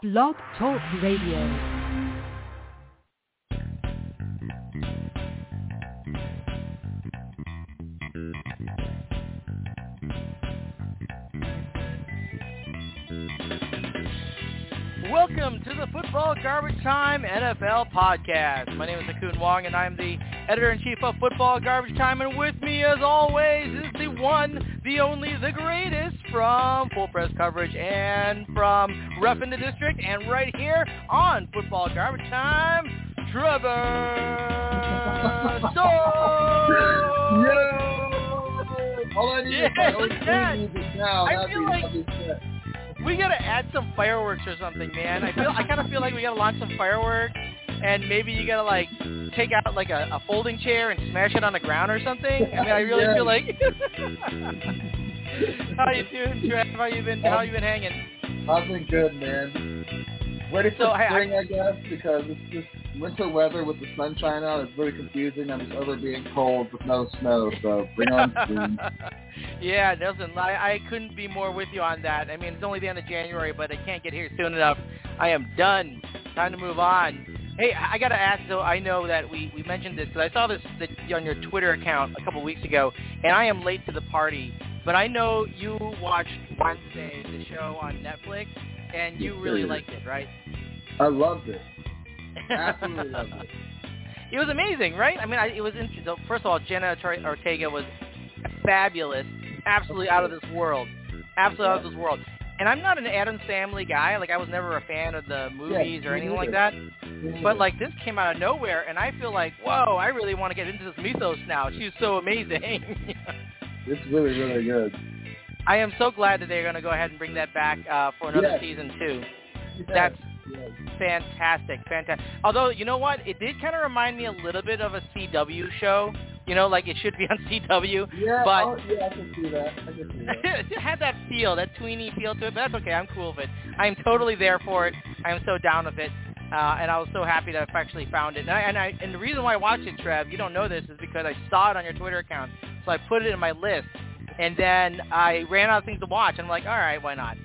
Blog Talk Radio. Welcome to the Football Garbage Time NFL podcast. My name is Ha Kung Wong, and I'm the editor-in-chief of Football Garbage Time. And with me, as always, is the one, the only, the greatest from Full Press Coverage and from Ref in the District, and right here on Football Garbage Time, Trevor Stores! Yo! All I need Yeah, is my own look that. music now. I feel like- that'd be sick. We gotta add some fireworks or something, man. I feel I kind of feel like we gotta launch some fireworks, and maybe you gotta like take out like a, a folding chair and smash it on the ground or something. I mean, I really Yes. feel like. how you doing, Trev? How you been? How you been hanging? I've been good, man. Ready for So, hey, I- spring, I, guess, because it's just winter weather with the sunshine out. It's really confusing. I'm just over being cold with no snow, so bring on spring. yeah, listen, I, I couldn't be more with you on that. I mean, it's only the end of January, but I can't get here soon enough. I am done. Time to move on. Hey, I I gotta ask though. I know that we, we mentioned this because I saw this that, on your Twitter account a couple weeks ago, and I am late to the party. But I know you watched Wednesday, the show on Netflix, and you really liked it, right? I loved it. Absolutely loved it. was amazing, right? I mean, I, it was interesting. So first of all, Jenna Ortega was fabulous, absolutely out of this world, absolutely out of this world. And I'm not an Addams Family guy. Like I was never a fan of the movies or me anything like that. But like this came out of nowhere, and I feel like, whoa, I really want to get into this mythos now. She's so amazing. it's really, really good. I am so glad that they're going to go ahead and bring that back uh, for another Yes. season too. Yes, That's. Fantastic, fantastic. Although you know what, it did kind of remind me a little bit of a CW show. You know, like it should be on CW. Yeah, but- oh, yeah, I can see that. I can see that. it had that feel, that tweeny feel to it, but that's okay. I'm cool with it. I am totally there for it. I am so down with it. Uh, and I was so happy that I actually found it. And, I, and, I, and the reason why I watched it, Trev, you don't know this, is because I saw it on your Twitter account. So I put it in my list. And then I ran out of things to watch. And I'm like, all right, why not?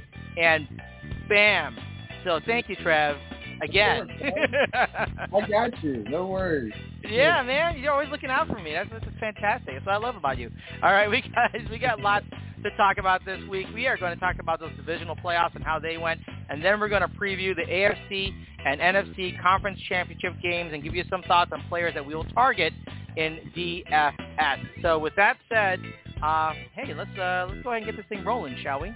And bam. So thank you, Trev, again. I got you. No worries. Yeah, man, you're always looking out for me. That's that's fantastic. That's what I love about you. All right, we guys, we got lots to talk about this week. We are going to talk about those divisional playoffs and how they went, and then we're going to preview the AFC and NFC conference championship games and give you some thoughts on players that we will target in DFS. So with that said, uh, hey, let's uh, let's go ahead and get this thing rolling, shall we?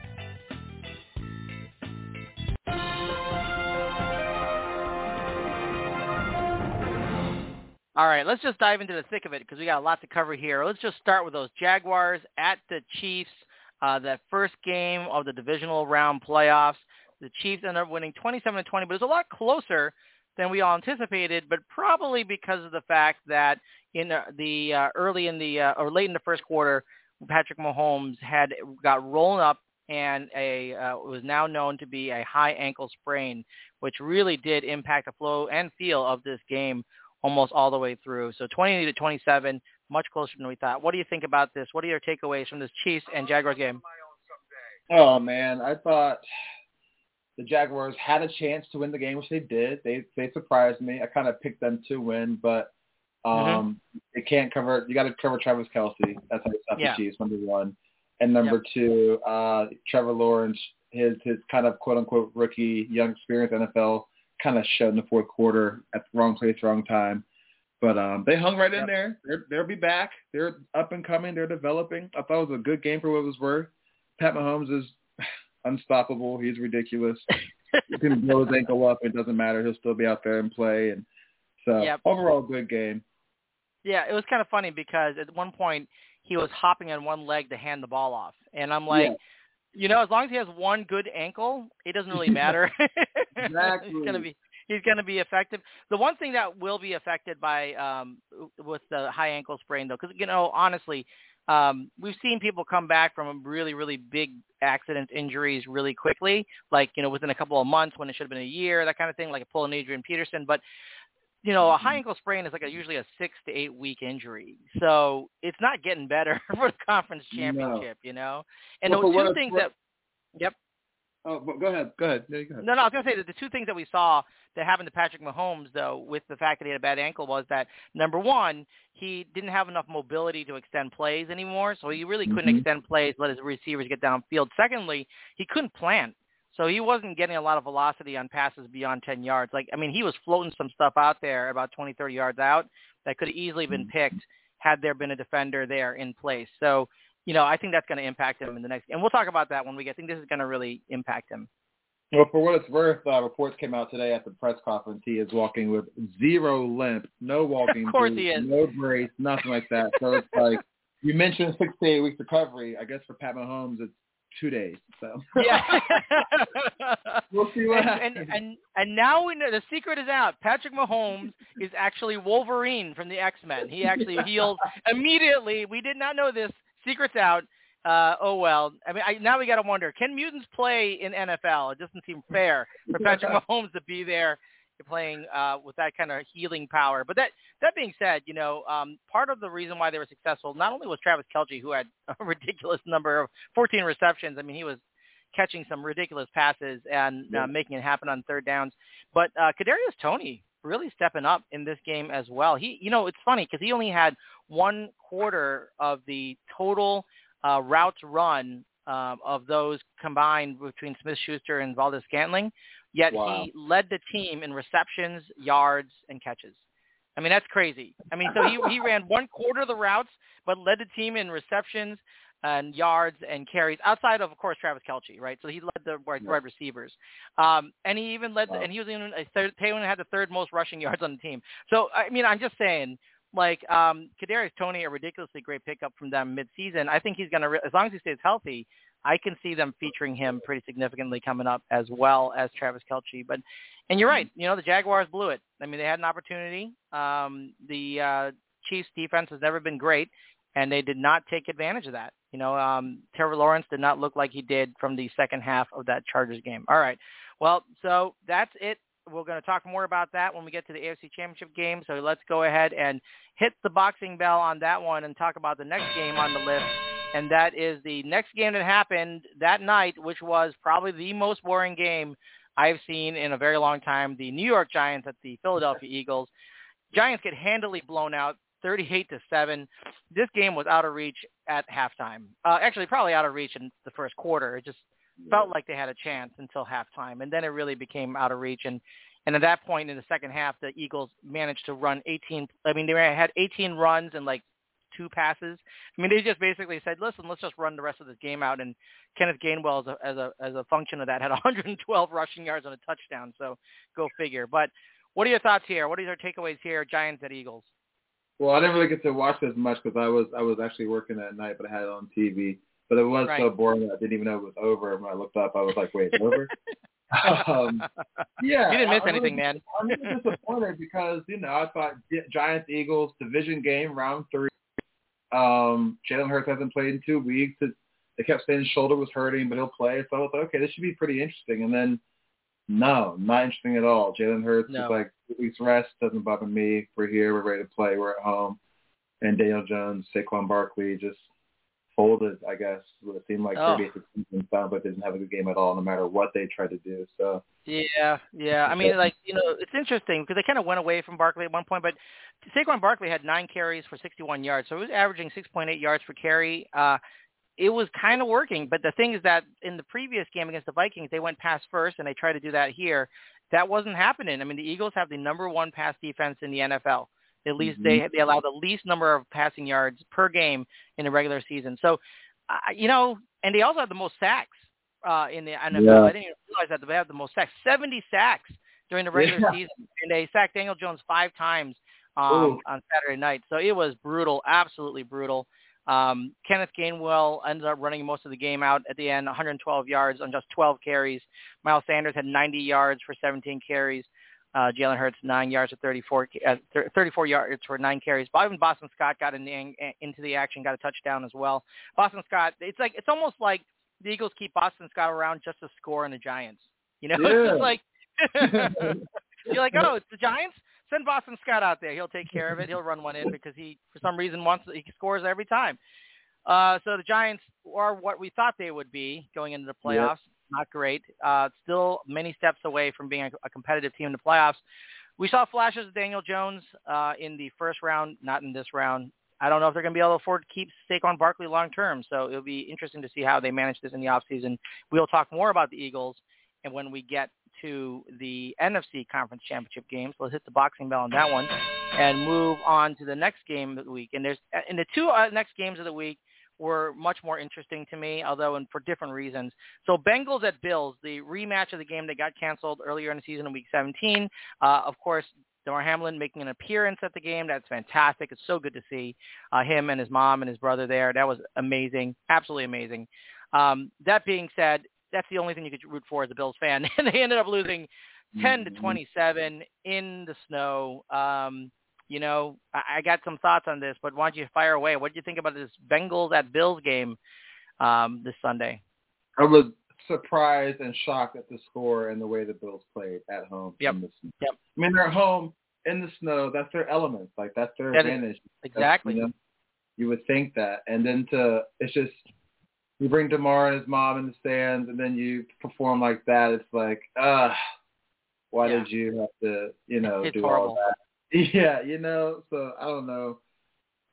All right, let's just dive into the thick of it because we got a lot to cover here. Let's just start with those Jaguars at the Chiefs. Uh, that first game of the divisional round playoffs. The Chiefs ended up winning 27 to 20, but it was a lot closer than we all anticipated. But probably because of the fact that in the, uh, early in the uh, or late in the first quarter, Patrick Mahomes had got rolled up and a uh, was now known to be a high ankle sprain, which really did impact the flow and feel of this game almost all the way through. So 20 to 27, much closer than we thought. What do you think about this? What are your takeaways from this Chiefs and Jaguars game? Oh man, I thought the Jaguars had a chance to win the game, which they did. They they surprised me. I kind of picked them to win, but um, they can't cover. You got to cover Travis Kelce. That's how you stop Yeah. the Chiefs. Number one, and number two, uh, Trevor Lawrence. His his kind of quote unquote rookie, young experience NFL kind of showed in the fourth quarter at the wrong place, wrong time. But um, they hung right in Yep. there. They're, they'll be back. They're up and coming. They're developing. I thought it was a good game for what it was worth. Pat Mahomes is unstoppable. He's ridiculous. you can blow his ankle up. It doesn't matter. He'll still be out there and play. And so Yep. overall, good game. Yeah, it was kind of funny because at one point he was hopping on one leg to hand the ball off, and I'm like, Yeah. You know, as long as he has one good ankle, it doesn't really matter. Exactly. he's gonna be he's gonna be effective. The one thing that will be affected by um with the high ankle sprain though, because you know honestly, um we've seen people come back from really really big accidents injuries really quickly, like you know within a couple of months when it should have been a year, that kind of thing, like a pulling Adrian Peterson, but you know, a high ankle sprain is like a, usually a six to eight week injury, so it's not getting better for the conference No. championship, you know. And Well, the two things worth- that, yep, Oh, go ahead. Go ahead. No, go ahead. No, no, I was going to say that the two things that we saw that happened to Patrick Mahomes, though, with the fact that he had a bad ankle, was that number one, he didn't have enough mobility to extend plays anymore, so he really couldn't mm-hmm. extend plays, let his receivers get downfield. Secondly, he couldn't plant. So he wasn't getting a lot of velocity on passes beyond 10 yards. Like, I mean, he was floating some stuff out there about 20, 30 yards out that could have easily been mm-hmm. picked had there been a defender there in place. So, you know, I think that's going to impact him in the next. And we'll talk about that when we get. I think this is going to really impact him. Well, for what it's worth, uh, reports came out today at the press conference. He is walking with zero limp, no walking of course boots, he is. no brace, nothing like that. So it's like you mentioned six to eight weeks recovery. I guess for Pat Mahomes, it's two days. So yeah, we'll see what and, happens. And, and and now we know the secret is out. Patrick Mahomes is actually Wolverine from the X Men. He actually heals immediately. We did not know this. Secret's out. Uh, oh well. I mean, I, now we got to wonder: Can mutants play in NFL? It doesn't seem fair for Patrick Mahomes to be there playing uh, with that kind of healing power. But that that being said, you know, um, part of the reason why they were successful not only was Travis Kelce, who had a ridiculous number of 14 receptions. I mean, he was catching some ridiculous passes and uh, making it happen on third downs. But uh, Kadarius Toney really stepping up in this game as well. He, you know, it's funny because he only had one quarter of the total uh, routes run um, of those combined between Smith-Schuster and Valdes-Scantling. Yet wow. he led the team in receptions, yards, and catches. I mean, that's crazy. I mean, so he he ran one quarter of the routes, but led the team in receptions and yards and carries outside of, of course, Travis Kelce, right? So he led the wide, wide receivers, um, and he even led, wow. the, and he was even a third. Taylor had the third most rushing yards on the team. So I mean, I'm just saying, like um, Kadarius Toney, a ridiculously great pickup from them mid-season. I think he's going to, re- as long as he stays healthy, I can see them featuring him pretty significantly coming up as well as Travis Kelce. But and you're right, you know the Jaguars blew it. I mean they had an opportunity. Um, the uh, Chiefs defense has never been great, and they did not take advantage of that. You know, um, Trevor Lawrence did not look like he did from the second half of that Chargers game. All right, well, so that's it. We're going to talk more about that when we get to the AFC Championship game. So let's go ahead and hit the boxing bell on that one and talk about the next game on the list and that is the next game that happened that night, which was probably the most boring game I've seen in a very long time. The New York Giants at the Philadelphia Eagles. Giants get handily blown out, 38 to seven. This game was out of reach at halftime. Uh, actually, probably out of reach in the first quarter. It just felt like they had a chance until halftime, and then it really became out of reach. And and at that point in the second half, the Eagles managed to run 18. I mean, they had 18 runs and like two passes. I mean, they just basically said, listen, let's just run the rest of this game out. And Kenneth Gainwell, as a as a as a function of that, had 112 rushing yards and a touchdown. So go figure. But what are your thoughts here? What are your takeaways here, Giants at Eagles? Well, I didn't really get to watch this much because I was I was actually working that night, but I had it on TV. But it was right. so boring I didn't even know it was over. When I looked up, I was like, wait, it's over? um, yeah, you didn't miss I, anything, I'm man. I'm really disappointed because you know I thought Giants Eagles division game round three um, Jalen Hurts hasn't played in two weeks. It, they kept saying his shoulder was hurting, but he'll play. So I thought, okay, this should be pretty interesting. And then, no, not interesting at all. Jalen Hurts no. is like, two weeks rest doesn't bother me. We're here. We're ready to play. We're at home. And Daniel Jones, Saquon Barkley just folded, I guess. It seemed like oh. 38 season sounds like they didn't have a good game at all, no matter what they tried to do. So yeah, yeah. I mean, like you know, it's interesting because they kind of went away from Barkley at one point, but Saquon Barkley had nine carries for 61 yards, so he was averaging 6.8 yards per carry. Uh, it was kind of working, but the thing is that in the previous game against the Vikings, they went pass first, and they tried to do that here. That wasn't happening. I mean, the Eagles have the number one pass defense in the NFL. At least mm-hmm. they they allow the least number of passing yards per game in the regular season. So, uh, you know, and they also have the most sacks uh, in the NFL. Yeah. I didn't even realize that they have the most sacks, 70 sacks during the regular yeah. season, and they sacked Daniel Jones five times um, on Saturday night. So it was brutal, absolutely brutal. Um, Kenneth Gainwell ended up running most of the game out at the end, 112 yards on just 12 carries. Miles Sanders had 90 yards for 17 carries. Uh, Jalen Hurts nine yards at 34, uh, 34 yards for nine carries. But even Boston Scott got in the, into the action, got a touchdown as well. Boston Scott, it's like it's almost like the Eagles keep Boston Scott around just to score on the Giants. You know, yeah. it's just like you're like, oh, it's the Giants. Send Boston Scott out there. He'll take care of it. He'll run one in because he, for some reason, wants he scores every time. Uh, so the Giants are what we thought they would be going into the playoffs. Not great. Uh, still many steps away from being a, a competitive team in the playoffs. We saw flashes of Daniel Jones uh, in the first round, not in this round. I don't know if they're going to be able to afford to keep Saquon Barkley long term. So it'll be interesting to see how they manage this in the offseason. We'll talk more about the Eagles and when we get to the NFC Conference Championship games. Let's hit the boxing bell on that one and move on to the next game of the week. And there's in the two uh, next games of the week were much more interesting to me, although and for different reasons. So Bengals at Bills, the rematch of the game that got canceled earlier in the season in Week 17. Uh, of course, Damar Hamlin making an appearance at the game. That's fantastic. It's so good to see uh, him and his mom and his brother there. That was amazing, absolutely amazing. Um, that being said, that's the only thing you could root for as a Bills fan. and they ended up losing 10 to mm-hmm. 27 in the snow. Um, you know, I, I got some thoughts on this, but why don't you fire away? What do you think about this Bengals at Bills game um, this Sunday? I was surprised and shocked at the score and the way the Bills played at home. Yep. In the snow. Yep. I mean, they're home in the snow. That's their element. Like that's their that advantage. exactly. You, know, you would think that, and then to it's just you bring Damar and his mom in the stands, and then you perform like that. It's like, ah, why yeah. did you have to, you know, it's do horrible. all that? Yeah, you know. So I don't know,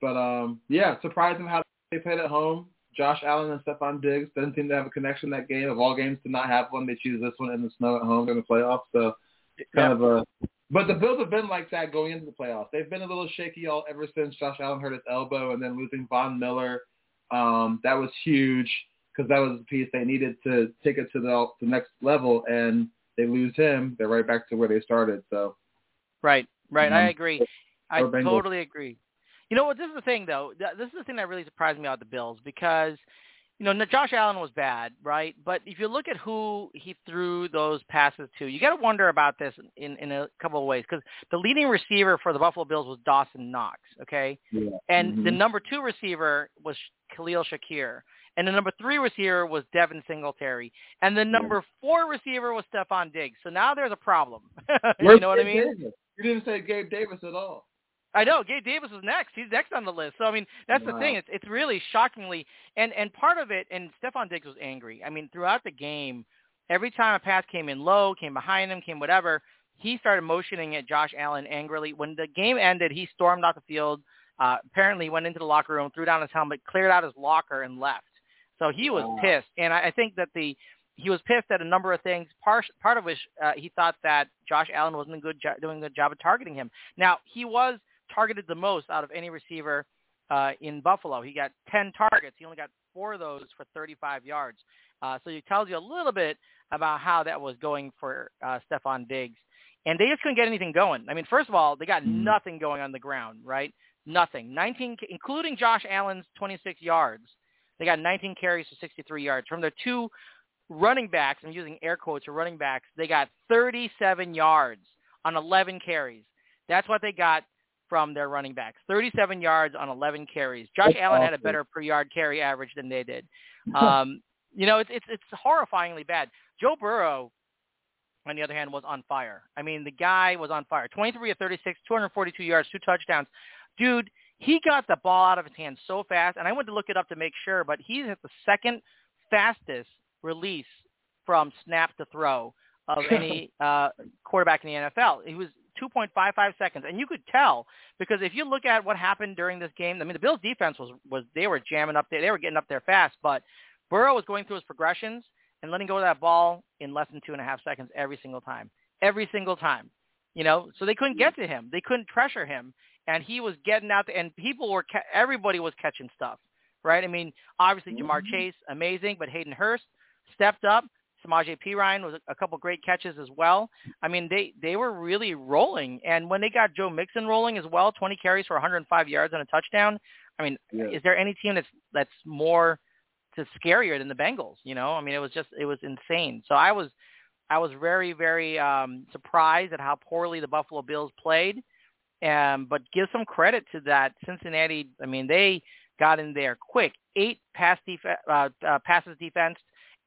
but um, yeah, surprising how they played at home. Josh Allen and Stefon Diggs didn't seem to have a connection that game. Of all games to not have one, they choose this one in the snow at home in the playoffs. So kind of a. But the Bills have been like that going into the playoffs. They've been a little shaky all ever since Josh Allen hurt his elbow, and then losing Von Miller um, that was huge because that was the piece they needed to take it to the, the next level. And they lose him, they're right back to where they started. So, right, right, um, I agree. I totally agree. You know what? This is the thing, though. This is the thing that really surprised me about the Bills because you know, Josh Allen was bad, right? But if you look at who he threw those passes to, you got to wonder about this in, in a couple of ways because the leading receiver for the Buffalo Bills was Dawson Knox, okay? Yeah. And mm-hmm. the number two receiver was Khalil Shakir. And the number three receiver was Devin Singletary. And the number yeah. four receiver was Stefon Diggs. So now there's a problem. you know what I mean? You didn't say Gabe Davis at all. I know Gabe Davis was next. He's next on the list. So I mean, that's wow. the thing. It's it's really shockingly and and part of it. And Stefon Diggs was angry. I mean, throughout the game, every time a pass came in low, came behind him, came whatever, he started motioning at Josh Allen angrily. When the game ended, he stormed off the field. Uh, apparently, went into the locker room, threw down his helmet, cleared out his locker, and left. So he was wow. pissed. And I, I think that the he was pissed at a number of things. Part part of which uh, he thought that Josh Allen wasn't a good jo- doing a good job of targeting him. Now he was targeted the most out of any receiver uh, in Buffalo. He got 10 targets. He only got four of those for 35 yards. Uh, so it tells you a little bit about how that was going for uh, Stefon Diggs. And they just couldn't get anything going. I mean, first of all, they got mm-hmm. nothing going on the ground, right? Nothing. 19, including Josh Allen's 26 yards. They got 19 carries for 63 yards. From their two running backs, I'm using air quotes for running backs, they got 37 yards on 11 carries. That's what they got from their running backs. 37 yards on 11 carries. Josh That's Allen awesome. had a better per yard carry average than they did. Um, you know, it's it's it's horrifyingly bad. Joe Burrow, on the other hand, was on fire. I mean, the guy was on fire. 23 of 36, 242 yards, two touchdowns. Dude, he got the ball out of his hands so fast, and I went to look it up to make sure, but he's at the second fastest release from snap to throw of any uh, quarterback in the NFL. He was 2.55 seconds. And you could tell because if you look at what happened during this game, I mean, the Bills defense was, was they were jamming up there. They were getting up there fast, but Burrow was going through his progressions and letting go of that ball in less than two and a half seconds every single time. Every single time. You know, so they couldn't get to him. They couldn't pressure him. And he was getting out there, and people were, ca- everybody was catching stuff, right? I mean, obviously Ja'Marr Chase, amazing, but Hayden Hurst stepped up, Samaje Perine was a couple great catches as well. I mean, they they were really rolling, and when they got Joe Mixon rolling as well, 20 carries for 105 yards and a touchdown. I mean, yeah. is there any team that's that's more to scarier than the Bengals? You know, I mean, it was just it was insane. So I was I was very very um, surprised at how poorly the Buffalo Bills played. Um, but give some credit to that Cincinnati. I mean, they got in there quick. Eight pass def- uh, uh, passes defense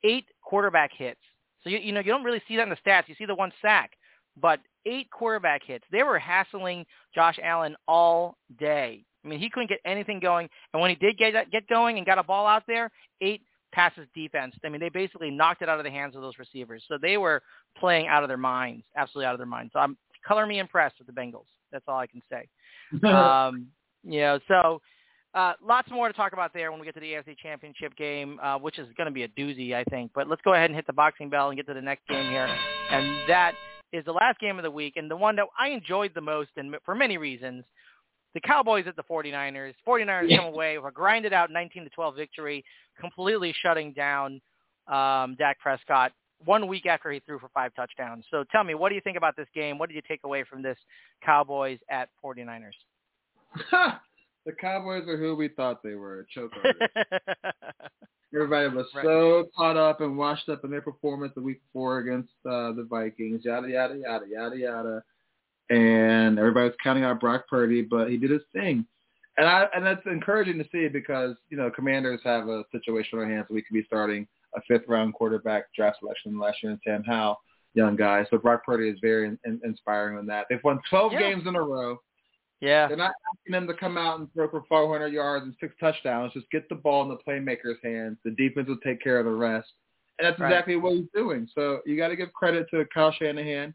eight quarterback hits. So you, you know you don't really see that in the stats. You see the one sack, but eight quarterback hits. They were hassling Josh Allen all day. I mean, he couldn't get anything going, and when he did get get going and got a ball out there, eight passes defense. I mean, they basically knocked it out of the hands of those receivers. So they were playing out of their minds, absolutely out of their minds. So I'm color me impressed with the Bengals. That's all I can say. um, you know, so uh, lots more to talk about there when we get to the AFC Championship game, uh, which is going to be a doozy, I think. But let's go ahead and hit the boxing bell and get to the next game here, and that is the last game of the week and the one that I enjoyed the most, and for many reasons. The Cowboys at the 49ers. 49ers yeah. come away with a grinded out 19 to 12 victory, completely shutting down um, Dak Prescott one week after he threw for five touchdowns. So tell me, what do you think about this game? What did you take away from this Cowboys at 49ers? the Cowboys are who we thought they were, choke Everybody was right. so caught up and washed up in their performance the week before against uh, the Vikings, yada, yada, yada, yada, yada. And everybody was counting out Brock Purdy, but he did his thing. And I and that's encouraging to see because, you know, commanders have a situation on their hands. We could be starting a fifth round quarterback draft selection last year in Sam Howell, young guy. So Brock Purdy is very in, in, inspiring on that. They've won 12 yeah. games in a row. Yeah. They're not asking them to come out and throw for 400 yards and six touchdowns. Just get the ball in the playmaker's hands. The defense will take care of the rest. And that's right. exactly what he's doing. So you got to give credit to Kyle Shanahan.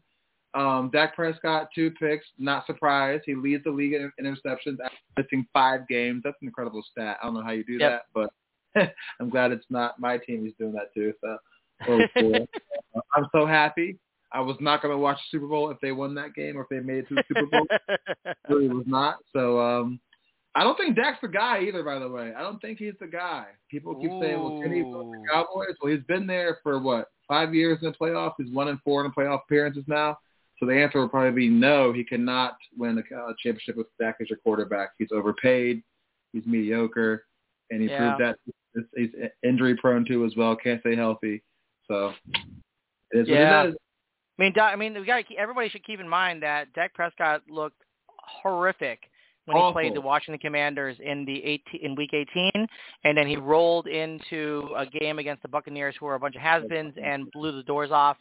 Um, Dak Prescott, two picks, not surprised. He leads the league in interceptions after missing five games. That's an incredible stat. I don't know how you do yep. that, but I'm glad it's not my team who's doing that too. So. I'm so happy. I was not going to watch the Super Bowl if they won that game or if they made it to the Super Bowl. really was not. So um I don't think Dak's the guy either. By the way, I don't think he's the guy. People keep Ooh. saying, "Well, can he go the Cowboys?" Well, he's been there for what five years in the playoffs. He's one and four in the playoff appearances now. So the answer will probably be no. He cannot win a championship with Dak as your quarterback. He's overpaid. He's mediocre, and he yeah. proved that he's injury prone too as well. Can't stay healthy. So it is yeah. what it is. I mean, I mean, we got everybody should keep in mind that Dak Prescott looked horrific when Awful. he played the Washington Commanders in the 18, in Week 18, and then he rolled into a game against the Buccaneers, who are a bunch of has-beens, and blew the doors off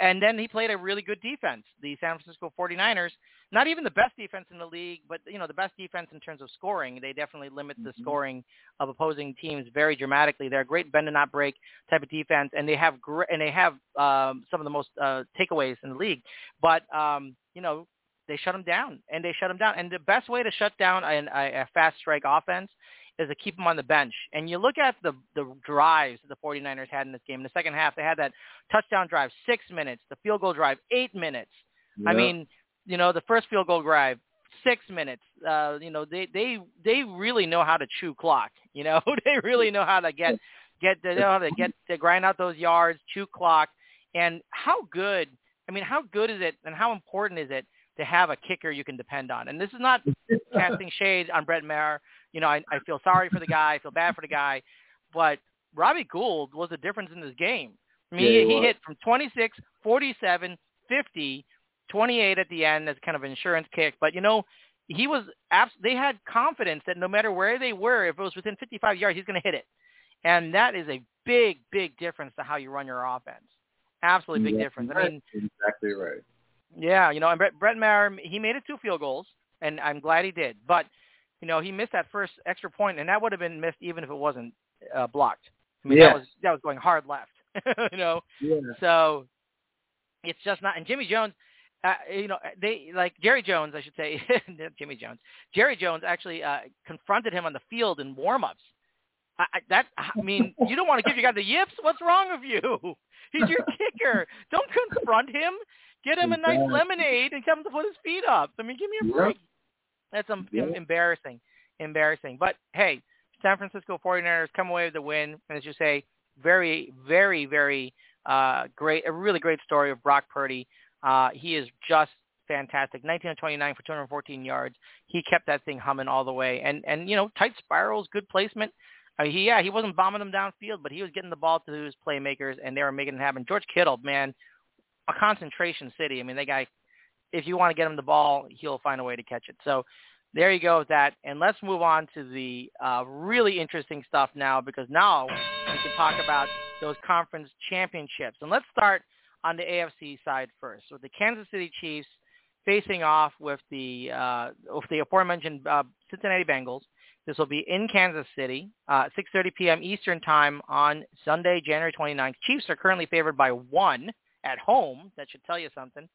and then he played a really good defense. The San Francisco 49ers, not even the best defense in the league, but you know the best defense in terms of scoring. They definitely limit the mm-hmm. scoring of opposing teams very dramatically. They're a great bend and not break type of defense, and they have gr- and they have um, some of the most uh, takeaways in the league. But um, you know they shut them down, and they shut them down. And the best way to shut down a, a fast strike offense is to keep him on the bench. And you look at the the drives that the 49ers had in this game. In the second half, they had that touchdown drive, six minutes. The field goal drive, eight minutes. Yep. I mean, you know, the first field goal drive, six minutes. Uh, you know, they they they really know how to chew clock. You know, they really know how to get get they know how to get to grind out those yards, chew clock. And how good? I mean, how good is it, and how important is it to have a kicker you can depend on? And this is not casting shade on Brett Maher you know, I, I feel sorry for the guy. I feel bad for the guy. But Robbie Gould was the difference in this game. I mean, yeah, he, he hit from 26, 47, 50, 28 at the end as kind of an insurance kick. But, you know, he was abs- they had confidence that no matter where they were, if it was within 55 yards, he's going to hit it. And that is a big, big difference to how you run your offense. Absolutely big yeah, difference. I mean, exactly right. Yeah, you know, and Brett, Brett Maher, he made it two field goals, and I'm glad he did. But you know, he missed that first extra point, and that would have been missed even if it wasn't uh, blocked. I mean, that was that was going hard left. you know, yeah. so it's just not. And Jimmy Jones, uh, you know, they like Jerry Jones, I should say, Jimmy Jones. Jerry Jones actually uh, confronted him on the field in warm-ups. I, I, that I mean, you don't want to give your guy the yips. What's wrong with you? He's your kicker. Don't confront him. Get him a nice lemonade and him to put his feet up. I mean, give me a break. That's um, embarrassing, embarrassing. But hey, San Francisco 49ers come away with the win, and as you say, very, very, very uh, great, a really great story of Brock Purdy. Uh, he is just fantastic. 19 29 for 214 yards. He kept that thing humming all the way, and and you know, tight spirals, good placement. I mean, he yeah, he wasn't bombing them downfield, but he was getting the ball to his playmakers, and they were making it happen. George Kittle, man, a concentration city. I mean, that guy if you want to get him the ball, he'll find a way to catch it. So there you go with that. And let's move on to the uh, really interesting stuff now because now we can talk about those conference championships. And let's start on the AFC side first with the Kansas City Chiefs facing off with the uh, with the aforementioned uh, Cincinnati Bengals. This will be in Kansas City, uh, 6:30 p.m. Eastern Time on Sunday, January 29th. Chiefs are currently favored by one at home. That should tell you something.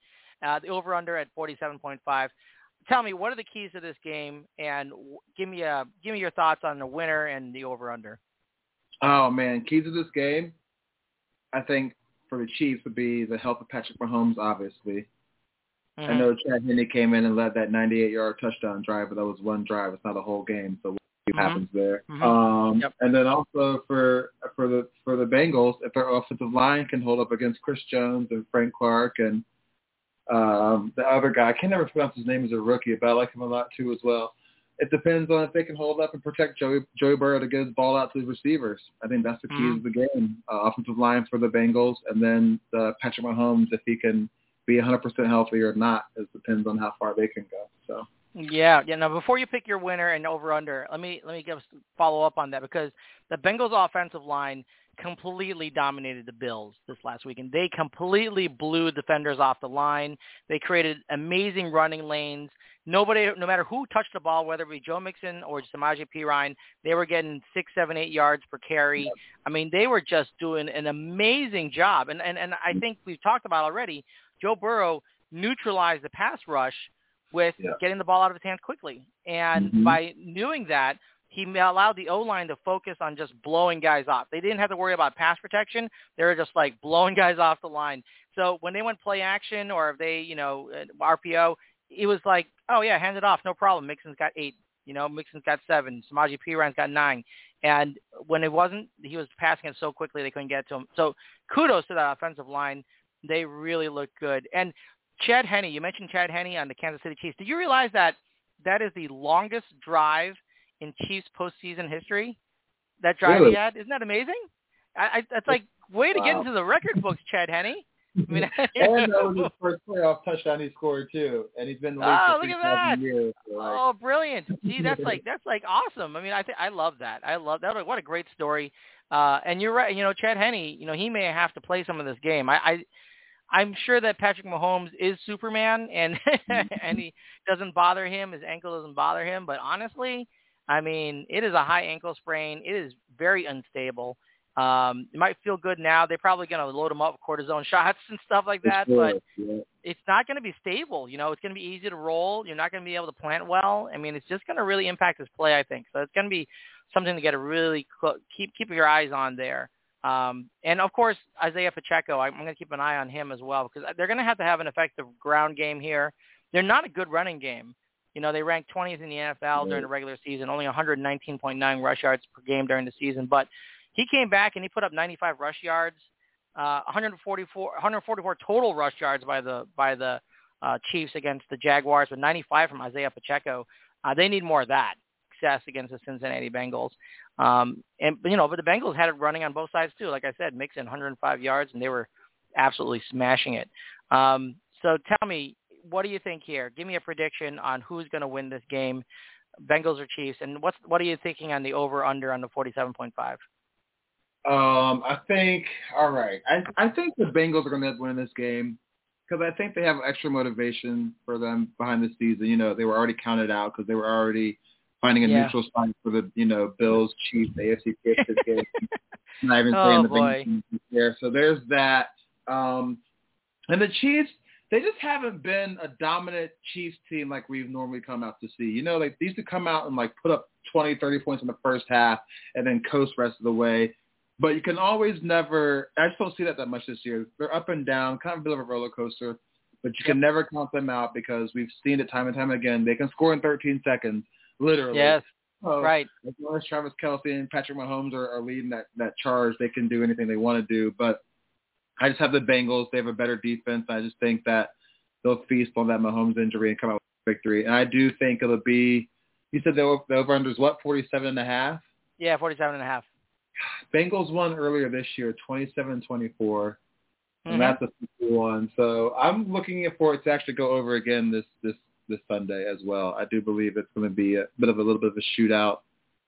Uh, the over/under at 47.5. Tell me, what are the keys to this game, and give me a give me your thoughts on the winner and the over/under. Oh man, keys to this game. I think for the Chiefs would be the health of Patrick Mahomes, obviously. Mm-hmm. I know Chad Henne came in and led that 98-yard touchdown drive, but that was one drive. It's not a whole game, so mm-hmm. happens there. Mm-hmm. Um, yep. And then also for for the for the Bengals, if their offensive line can hold up against Chris Jones and Frank Clark and um, the other guy, I can never pronounce his name as a rookie, but I like him a lot too as well. It depends on if they can hold up and protect Joey, Joey Burrow to get his ball out to the receivers. I think that's the key mm-hmm. of the game. Uh, offensive line for the Bengals, and then the Patrick Mahomes if he can be 100% healthy or not. It depends on how far they can go. So. Yeah, yeah. Now, before you pick your winner and over under, let me let me give follow up on that because the Bengals offensive line completely dominated the Bills this last week, and they completely blew defenders off the line. They created amazing running lanes. Nobody, no matter who touched the ball, whether it be Joe Mixon or Samaje Perine, they were getting six, seven, eight yards per carry. I mean, they were just doing an amazing job. And and and I think we've talked about already. Joe Burrow neutralized the pass rush with yeah. getting the ball out of his hands quickly, and mm-hmm. by doing that, he allowed the O-line to focus on just blowing guys off. They didn't have to worry about pass protection. They were just like blowing guys off the line. So when they went play action or if they, you know, uh, RPO, it was like, oh yeah, hand it off, no problem. Mixon's got eight. You know, Mixon's got seven. Samaje Perine's got nine. And when it wasn't, he was passing it so quickly they couldn't get to him. So kudos to that offensive line. They really look good. And Chad Henne, you mentioned Chad Henne on the Kansas City Chiefs. Did you realize that that is the longest drive in Chiefs postseason history. That drive really? he had, isn't that amazing? I, I that's like way to wow. get into the record books, Chad Henne. I mean, and that was his first playoff touchdown he scored too, and he's been in the league oh, for look at that. years. So like... Oh, brilliant! See, that's like that's like awesome. I mean, I think I love that. I love that. What a great story. Uh, and you're right. You know, Chad Henne. You know, he may have to play some of this game. I, I I'm sure that Patrick Mahomes is Superman, and and he doesn't bother him. His ankle doesn't bother him. But honestly, I mean, it is a high ankle sprain. It is very unstable. Um, it might feel good now. They're probably going to load him up with cortisone shots and stuff like that, sure, but yeah. it's not going to be stable. You know, it's going to be easy to roll. You're not going to be able to plant well. I mean, it's just going to really impact his play, I think. So it's going to be something to get a really cl- keep keep your eyes on there. Um, and of course, Isaiah Pacheco, I'm going to keep an eye on him as well because they're going to have to have an effective ground game here. They're not a good running game. You know, they ranked 20th in the NFL during the regular season, only 119.9 rush yards per game during the season. But he came back and he put up 95 rush yards, uh, 144, 144 total rush yards by the by the uh, Chiefs against the Jaguars, with 95 from Isaiah Pacheco. Uh, they need more of that success against the Cincinnati Bengals. Um, and you know, but the Bengals had it running on both sides too. Like I said, Mixon 105 yards, and they were absolutely smashing it. Um, so tell me, what do you think here? Give me a prediction on who's going to win this game, Bengals or Chiefs, and what's what are you thinking on the over under on the 47.5? Um, I think all right. I I think the Bengals are going to win this game because I think they have extra motivation for them behind the season. You know, they were already counted out because they were already finding a yeah. neutral spot for the you know Bills, Chiefs, AFC Championship game. Not even oh, saying the boy. Bengals there. So there's that. Um, and the Chiefs, they just haven't been a dominant Chiefs team like we've normally come out to see. You know, like they used to come out and like put up 20, 30 points in the first half and then coast rest of the way. But you can always never. I just don't see that that much this year. They're up and down, kind of a bit of a roller coaster. But you can never count them out because we've seen it time and time again. They can score in 13 seconds, literally. Yes. So, right. As long as Travis Kelce and Patrick Mahomes are, are leading that that charge, they can do anything they want to do. But I just have the Bengals. They have a better defense. I just think that they'll feast on that Mahomes injury and come out with a victory. And I do think it'll be. You said the, the over-under is what, 47 and a half? Yeah, 47 and a half. Bengals won earlier this year, 27-24. Mm-hmm. And that's a one. So I'm looking for it to actually go over again this this this Sunday as well. I do believe it's going to be a bit of a little bit of a shootout,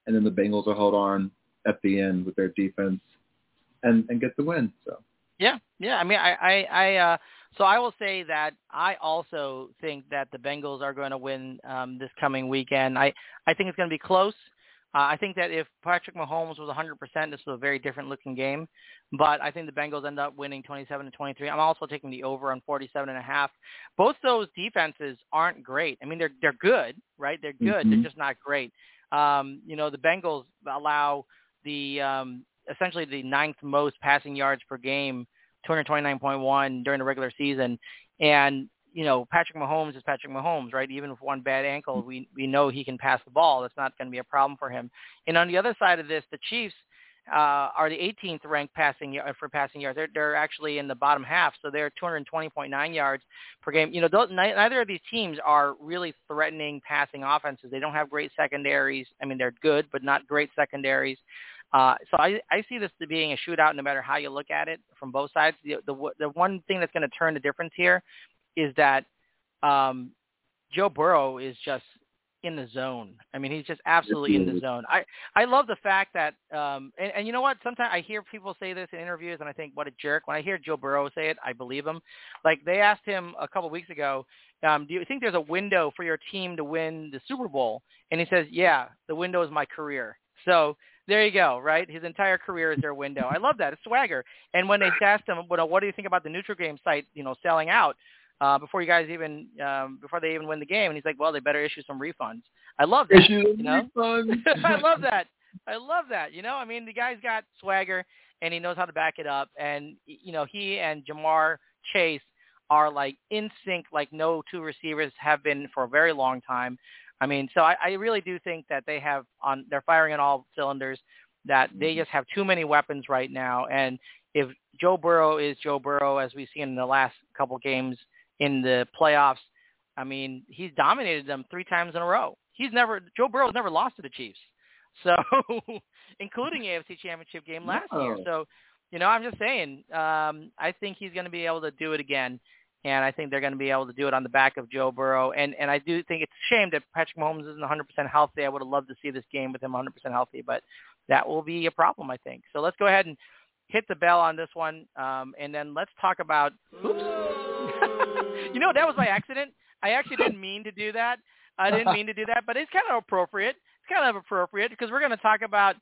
and then the Bengals will hold on at the end with their defense and and get the win. So yeah, yeah. I mean, I, I, I uh, So I will say that I also think that the Bengals are going to win um, this coming weekend. I I think it's going to be close. Uh, I think that if Patrick Mahomes was 100%, this was a very different looking game. But I think the Bengals end up winning 27 to 23. I'm also taking the over on 47 and a half. Both those defenses aren't great. I mean, they're they're good, right? They're good. Mm-hmm. They're just not great. Um, you know, the Bengals allow the um, essentially the ninth most passing yards per game, 229.1 during the regular season, and you know, Patrick Mahomes is Patrick Mahomes, right? Even with one bad ankle, we we know he can pass the ball. That's not going to be a problem for him. And on the other side of this, the Chiefs uh, are the 18th ranked passing for passing yards. They're they're actually in the bottom half, so they're 220.9 yards per game. You know, those, neither of these teams are really threatening passing offenses. They don't have great secondaries. I mean, they're good, but not great secondaries. Uh, so I, I see this to being a shootout no matter how you look at it from both sides. The, the, the one thing that's going to turn the difference here is that um, Joe Burrow is just in the zone. I mean, he's just absolutely in the zone. I I love the fact that um and, and you know what? Sometimes I hear people say this in interviews and I think what a jerk. When I hear Joe Burrow say it, I believe him. Like they asked him a couple of weeks ago, um, do you think there's a window for your team to win the Super Bowl? And he says, "Yeah, the window is my career." So there you go, right? His entire career is their window. I love that. It's swagger. And when they asked him, well, what do you think about the neutral game site, you know, selling out? Uh, before you guys even um, before they even win the game. And he's like, well, they better issue some refunds. I love that. Issue you know? refunds. I love that. I love that. You know, I mean, the guy's got swagger and he knows how to back it up. And you know, he and Ja'Marr Chase are like in sync, like no two receivers have been for a very long time. I mean, so I, I really do think that they have on they're firing on all cylinders. That they just have too many weapons right now, and if Joe Burrow is Joe Burrow, as we've seen in the last couple games, in the playoffs. I mean, he's dominated them three times in a row. He's never Joe Burrow's never lost to the Chiefs, so including AFC Championship game last no. year. So, you know, I'm just saying, um, I think he's going to be able to do it again, and I think they're going to be able to do it on the back of Joe Burrow. And and I do think it's a shame that Patrick Mahomes isn't 100% healthy. I would have loved to see this game with him 100% healthy, but that will be a problem, I think. So let's go ahead and hit the bell on this one, um, and then let's talk about. Oops. you know, that was by accident. I actually didn't mean to do that. I didn't mean to do that, but it's kind of appropriate. It's kind of appropriate because we're going to talk about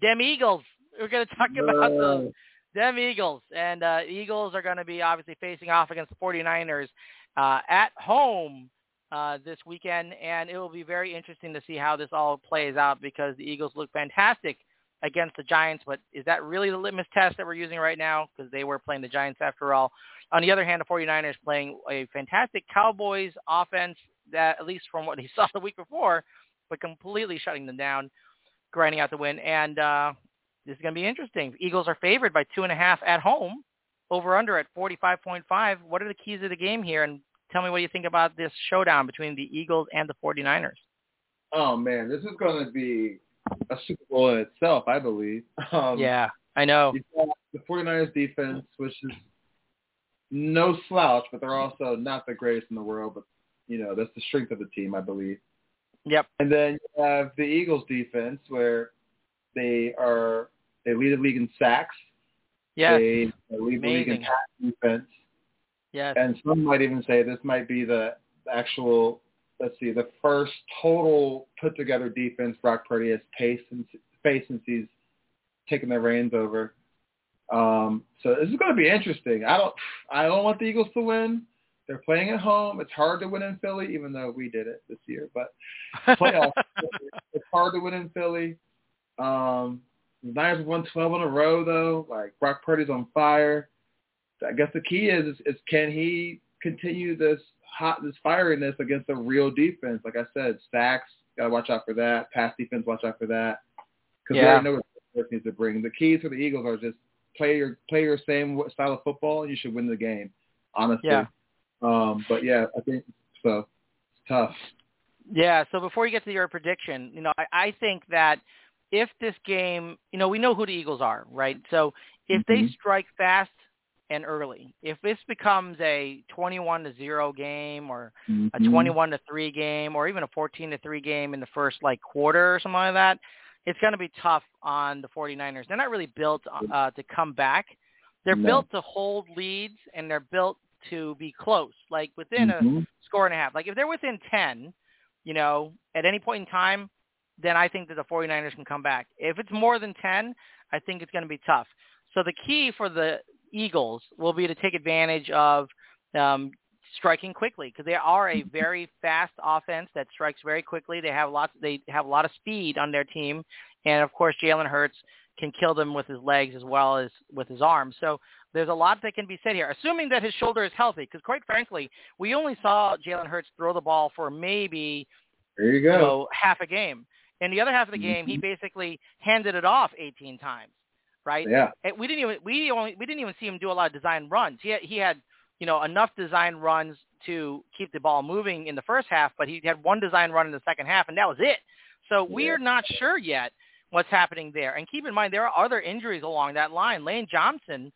them Eagles. We're going to talk about the them Eagles, and uh, Eagles are going to be obviously facing off against the 49ers uh, at home uh, this weekend, and it will be very interesting to see how this all plays out because the Eagles look fantastic against the Giants, but is that really the litmus test that we're using right now? Because they were playing the Giants after all. On the other hand, the 49ers playing a fantastic Cowboys offense that, at least from what he saw the week before, but completely shutting them down, grinding out the win. And uh, this is going to be interesting. Eagles are favored by two and a half at home, over under at 45.5. What are the keys of the game here? And tell me what you think about this showdown between the Eagles and the 49ers. Oh man, this is going to be a Super Bowl in itself, I believe. Um, yeah, I know. the 49ers defense, which is no slouch, but they're also not the greatest in the world, but, you know, that's the strength of the team, I believe. Yep. And then you have the Eagles defense where they are, they lead the league in sacks. Yeah. They lead the league in pass defense. Yes. And some might even say this might be the actual let's see, the first total put together defense Brock Purdy has faced since, faced since he's taken the reins over. Um, so this is going to be interesting. I don't, I don't want the Eagles to win. They're playing at home. It's hard to win in Philly, even though we did it this year. But playoffs, it's hard to win in Philly. Um, the Niners won 12 in a row, though. Like Brock Purdy's on fire. I guess the key is, is, is can he continue this hot this firiness against a real defense. Like I said, sacks, gotta watch out for that. Pass defense, watch out for that. Because yeah. we know what the needs to bring. The keys for the Eagles are just play your play your same style of football, and you should win the game. Honestly. Yeah. Um, but yeah, I think so. It's tough. Yeah. So before you get to your prediction, you know, I, I think that if this game, you know, we know who the Eagles are, right? So if mm-hmm. they strike fast and early. If this becomes a 21 to 0 game or mm-hmm. a 21 to 3 game or even a 14 to 3 game in the first like quarter or something like that, it's going to be tough on the 49ers. They're not really built uh, to come back. They're no. built to hold leads and they're built to be close, like within mm-hmm. a score and a half. Like if they're within 10, you know, at any point in time, then I think that the 49ers can come back. If it's more than 10, I think it's going to be tough. So the key for the Eagles will be to take advantage of um, striking quickly because they are a very fast offense that strikes very quickly. They have lots. They have a lot of speed on their team, and of course Jalen Hurts can kill them with his legs as well as with his arms. So there's a lot that can be said here, assuming that his shoulder is healthy. Because quite frankly, we only saw Jalen Hurts throw the ball for maybe there you go you know, half a game. In the other half of the game, mm-hmm. he basically handed it off 18 times, right? Yeah. And we didn't even we only we didn't even see him do a lot of design runs. He had, he had you know enough design runs to keep the ball moving in the first half, but he had one design run in the second half, and that was it. So yeah. we are not sure yet what's happening there. And keep in mind there are other injuries along that line. Lane Johnson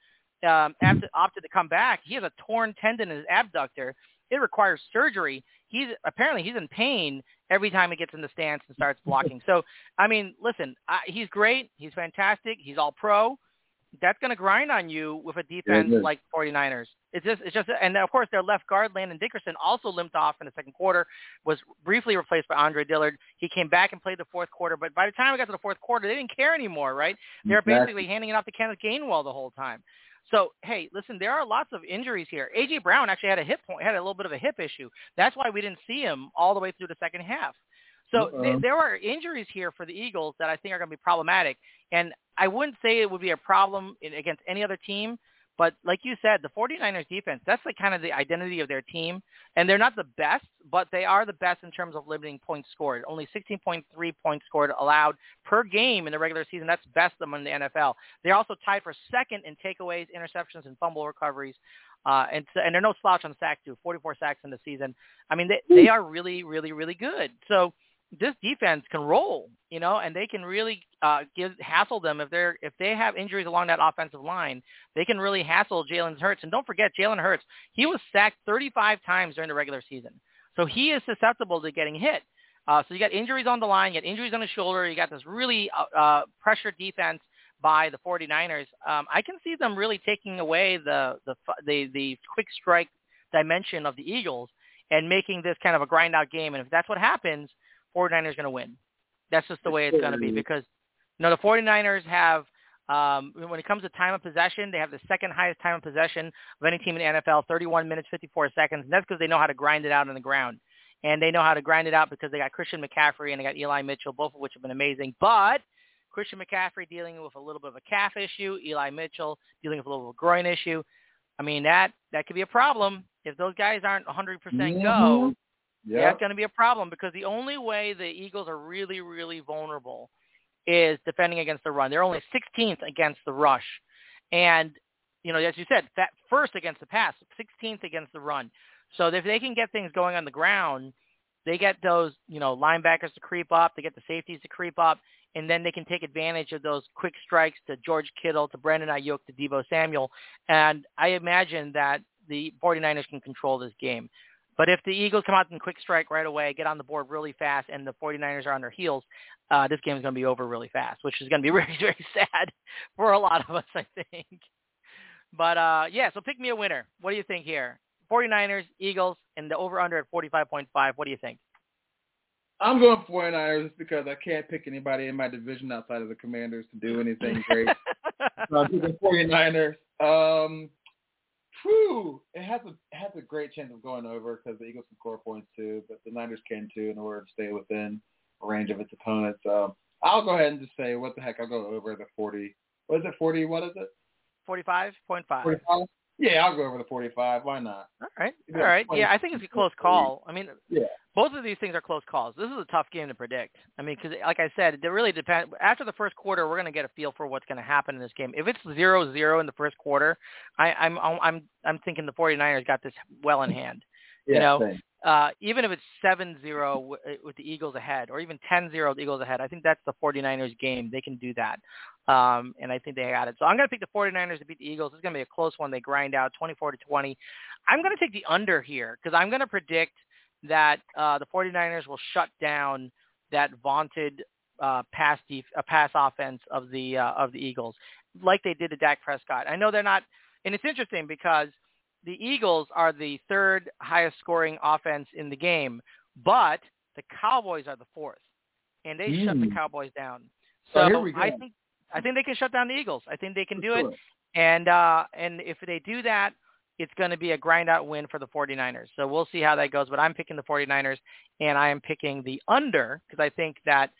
um, after, opted to come back. He has a torn tendon in his abductor. It requires surgery. He's apparently he's in pain every time he gets in the stance and starts blocking. so, I mean, listen, I, he's great. He's fantastic. He's all pro. That's going to grind on you with a defense yeah, like 49ers. It's just, it's just, and of course their left guard Landon Dickerson also limped off in the second quarter. Was briefly replaced by Andre Dillard. He came back and played the fourth quarter, but by the time we got to the fourth quarter, they didn't care anymore, right? They're exactly. basically handing it off to Kenneth Gainwell the whole time. So hey, listen, there are lots of injuries here. AJ Brown actually had a hip point, had a little bit of a hip issue. That's why we didn't see him all the way through the second half. So th- there are injuries here for the Eagles that I think are going to be problematic. And I wouldn't say it would be a problem in, against any other team, but like you said, the 49ers defense, that's like kind of the identity of their team. And they're not the best, but they are the best in terms of limiting points scored. Only 16.3 points scored allowed per game in the regular season. That's best among the NFL. They're also tied for second in takeaways, interceptions, and fumble recoveries. Uh, and, and they're no slouch on sacks too, 44 sacks in the season. I mean, they, they are really, really, really good. So this defense can roll, you know, and they can really uh, give hassle them if they're if they have injuries along that offensive line. They can really hassle Jalen Hurts. And don't forget, Jalen Hurts, he was sacked 35 times during the regular season, so he is susceptible to getting hit. Uh, so you got injuries on the line, you got injuries on the shoulder, you got this really uh, uh, pressure defense by the 49ers. Um, I can see them really taking away the the the, the quick strike dimension of the Eagles and making this kind of a grind out game. And if that's what happens, 49ers going to win. That's just the way it's going to be because, know, the 49ers have, um, when it comes to time of possession, they have the second highest time of possession of any team in the NFL, 31 minutes, 54 seconds. And that's because they know how to grind it out on the ground. And they know how to grind it out because they got Christian McCaffrey and they got Eli Mitchell, both of which have been amazing. But Christian McCaffrey dealing with a little bit of a calf issue, Eli Mitchell dealing with a little bit of a groin issue. I mean, that, that could be a problem. If those guys aren't 100% mm-hmm. go, yeah. that's going to be a problem because the only way the Eagles are really, really vulnerable is defending against the run. They're only 16th against the rush. And, you know, as you said, that first against the pass, 16th against the run. So if they can get things going on the ground, they get those, you know, linebackers to creep up, they get the safeties to creep up, and then they can take advantage of those quick strikes to George Kittle, to Brandon Aiyuk, to Deebo Samuel. And I imagine that the 49ers can control this game. But if the Eagles come out and quick strike right away, get on the board really fast, and the 49ers are on their heels, uh, this game is going to be over really fast, which is going to be very, very sad for a lot of us, I think. But, uh, yeah, so pick me a winner. What do you think here? 49ers, Eagles, and the over-under at 45.5. What do you think? I'm going 49ers because I can't pick anybody in my division outside of the Commanders to do anything great. so I'm picking 49ers. Um, Whew, it has a it has a great chance of going over because the Eagles can score points too, but the Niners can too in order to stay within range of its opponents. So I'll go ahead and just say, what the heck, I'll go over the 40. What is it, 40? What is it? 45.5. 45? Yeah, I'll go over the 45. Why not? All right. All right. Yeah, I think it's a close call. I mean, yeah. both of these things are close calls. This is a tough game to predict. I mean, because like I said, it really depends. After the first quarter, we're going to get a feel for what's going to happen in this game. If it's zero zero in the first quarter, I, I'm I'm I'm thinking the 49ers got this well in hand. Yeah, you know, same. Uh, even if it's 7-0 w- with the Eagles ahead or even 10-0 with the Eagles ahead, I think that's the 49ers game. They can do that. Um, and I think they got it. So I'm going to pick the 49ers to beat the Eagles. It's going to be a close one. They grind out 24 to 20. I'm going to take the under here because I'm going to predict that uh, the 49ers will shut down that vaunted uh, pass def- uh, pass offense of the uh, of the Eagles, like they did to Dak Prescott. I know they're not, and it's interesting because the Eagles are the third highest scoring offense in the game, but the Cowboys are the fourth, and they mm. shut the hmm. Cowboys down. So oh, I think I think they can shut down the Eagles. I think they can do it. And uh, and if they do that, it's going to be a grind out win for the 49ers. So we'll see how that goes. But I'm picking the 49ers, and I am picking the under because I think that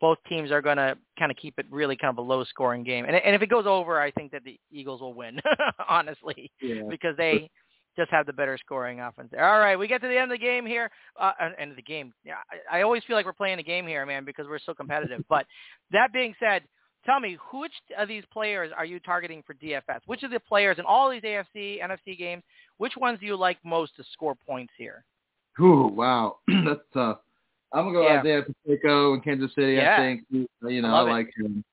both teams are going to kind of keep it really kind of a low scoring game. And, and if it goes over, I think that the Eagles will win, honestly, yeah. because they just have the better scoring offense. There. All right, we get to the end of the game here. Uh, end of the game. Yeah, I, I always feel like we're playing a game here, man, because we're so competitive. but that being said, tell me which of these players are you targeting for DFS? Which of the players in all these AFC, NFC games, which ones do you like most to score points here? Ooh, wow, that's tough. I'm gonna go yeah. Isaiah Pacheco in Kansas City. Yeah. I think you know I, like him.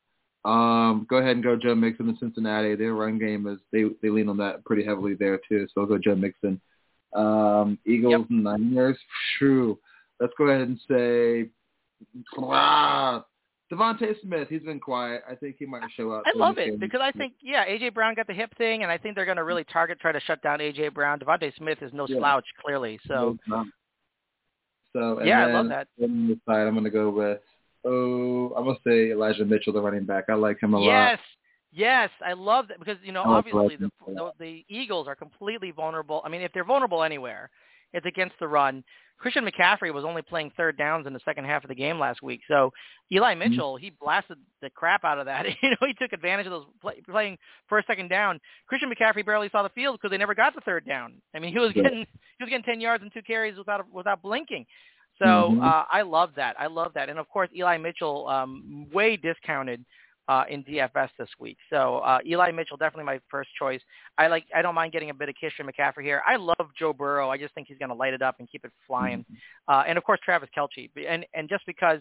Um, go ahead and go Joe Mixon in Cincinnati. Their run game is they they lean on that pretty heavily there too. So I'll go Joe Mixon. Um, Eagles yep. and Niners. True. Let's go ahead and say ah, DeVonta Smith. He's been quiet. I think he might show up. I love it because I think yeah, AJ Brown got the hip thing, and I think they're going to really target try to shut down AJ Brown. DeVonta Smith is no Yeah. slouch clearly. So So and Yeah, I love that. On the side, I'm going to go with oh, I'm going to say Elijah Mitchell, the running back. I like him a lot. yes, yes, I love that because you know obviously the, the the Eagles are completely vulnerable. I mean, if they're vulnerable anywhere, it's against the run. Christian McCaffrey was only playing third downs in the second half of the game last week. So Eli Mm-hmm. Mitchell, he blasted the crap out of that. you know, he took advantage of those play, playing first, second down. Christian McCaffrey barely saw the field because they never got the third down. I mean, he was Yeah. getting he was getting ten yards and two carries without without blinking. So Mhm. uh, I love that. I love that. And of course, Eli Mitchell um, way discounted uh, in DFS this week. So uh, Eli Mitchell definitely my first choice. I like. I don't mind getting a bit of Christian McCaffrey here. I love Joe Burrow. I just think he's going to light it up and keep it flying. Uh, and of course, Travis Kelce. And and just because,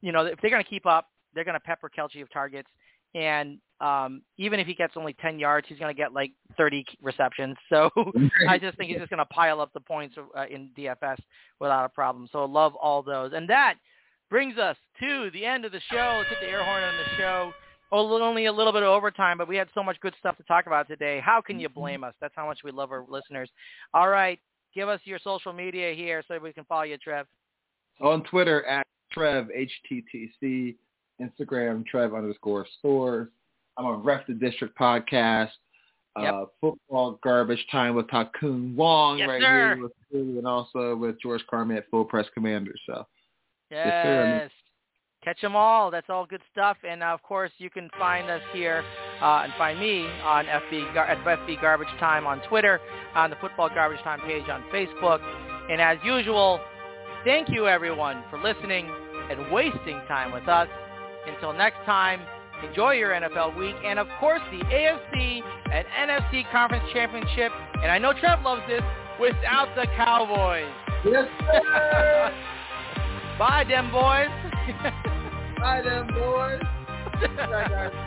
you know, if they're going to keep up, they're going to pepper Kelce of targets. And um, even if he gets only 10 yards, he's going to get like 30 receptions. So I just think he's just going to pile up the points uh, in DFS without a problem. So I love all those. And that brings us to the end of the show. Let's hit the air horn on the show. Oh, only a little bit of overtime, but we had so much good stuff to talk about today. How can you blame us? That's how much we love our listeners. All right, give us your social media here so we can follow you, Trev. on Twitter at Trev HTTC, Instagram Trev underscore stores. I'm a Ref the District podcast. Yep. Uh, football garbage time with Ha Kung Wong Yes, right sir. here with Philly and also with George Carmi at Full Press Commander. So Yes. Yes. Catch them all. That's all good stuff. And uh, of course, you can find us here uh, and find me on FB Gar- at FB Garbage Time on Twitter, on the Football Garbage Time page on Facebook. And as usual, thank you everyone for listening and wasting time with us. Until next time, enjoy your NFL week and of course the AFC and NFC Conference Championship. And I know Trev loves this without the Cowboys. yes, sir. Bye, them boys. Bye, them boys. Bye, guys.